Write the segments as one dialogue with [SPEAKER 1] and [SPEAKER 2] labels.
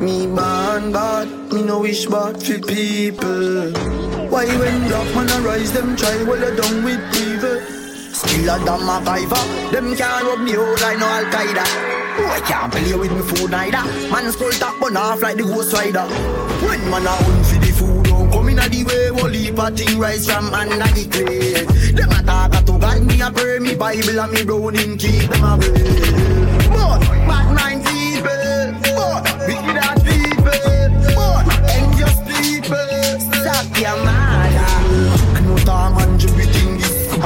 [SPEAKER 1] Me man bad, me no wish bad for people. Why when black man arise, them try while you done with evil? Skiller than MacGyver, them can't rub me out like no Al Qaeda. Oh, I can't play with me food neither. Man skull top burn off like the Ghost Rider. When man a hunt for the food, don't come in a the way. Whole heap of thing rise from under the clay. Them a talk a to God, me a pray me Bible and me browning keep them away.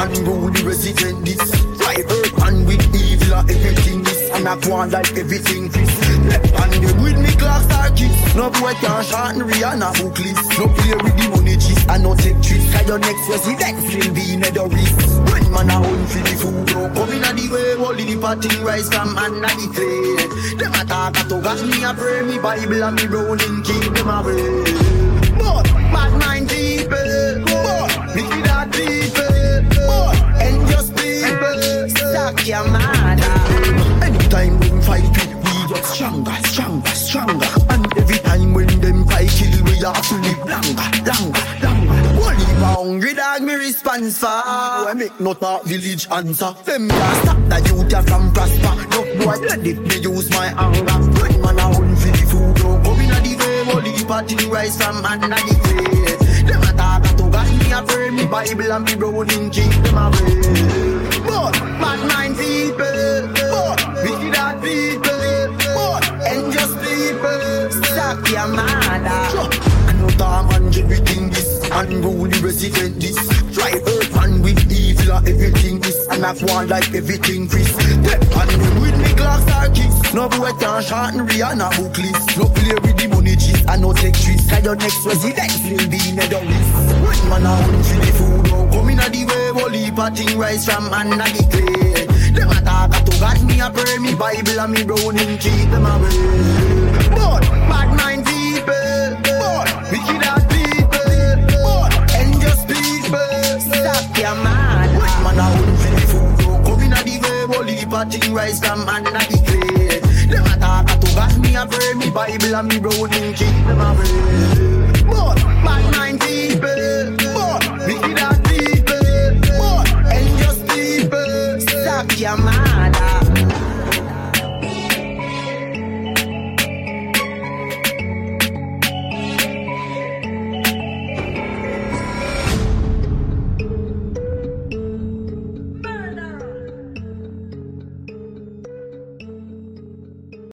[SPEAKER 1] And Rudy resident this. Right earth and with evil and everything this, and I go on like everything this. Left hand them with me class star kids. No boy can shorten Rihanna book list. No play with the money cheese, and no take tricks. Cause your next resident will be in the wrist. When man a hunt for the food, don't come in a the way. Only the party rise from under the clay. Them a talk a to got me a pray me Bible and me rolling keep them away. But bad mind have to live longer, longer, longer. Hungry dog me response for. I make no talk village answer. Them can't stop the youth ya from prosper. No boy let it me use my anger. When man a hunt for the food, don't come in the way. Only party rise from under the clay. Them a talk a to God me a pray me Bible and me browning keep them away. But bad mind people, but wicked heart people, but envious people, suck your mother. I know Tom and Jerry think this, unruly resident this. Try earth man with evil and everything this, and I want like everything Chris. Step on them with me clocks are kicks. No boy can shorten Rihanna book list. No play with the money cheese, I no take trees. Cause your next resident will be in the list. When man a hunt for the food, oh, don't come in a the way. Whole heap of thing rise from under the clay. Them a talk to God, me a pray me Bible and me browning keep them away. Way. Whole heap thing rise from under the clay. Them a talk a to God, me a pray me Bible and me browning keep them away. But bad mind people,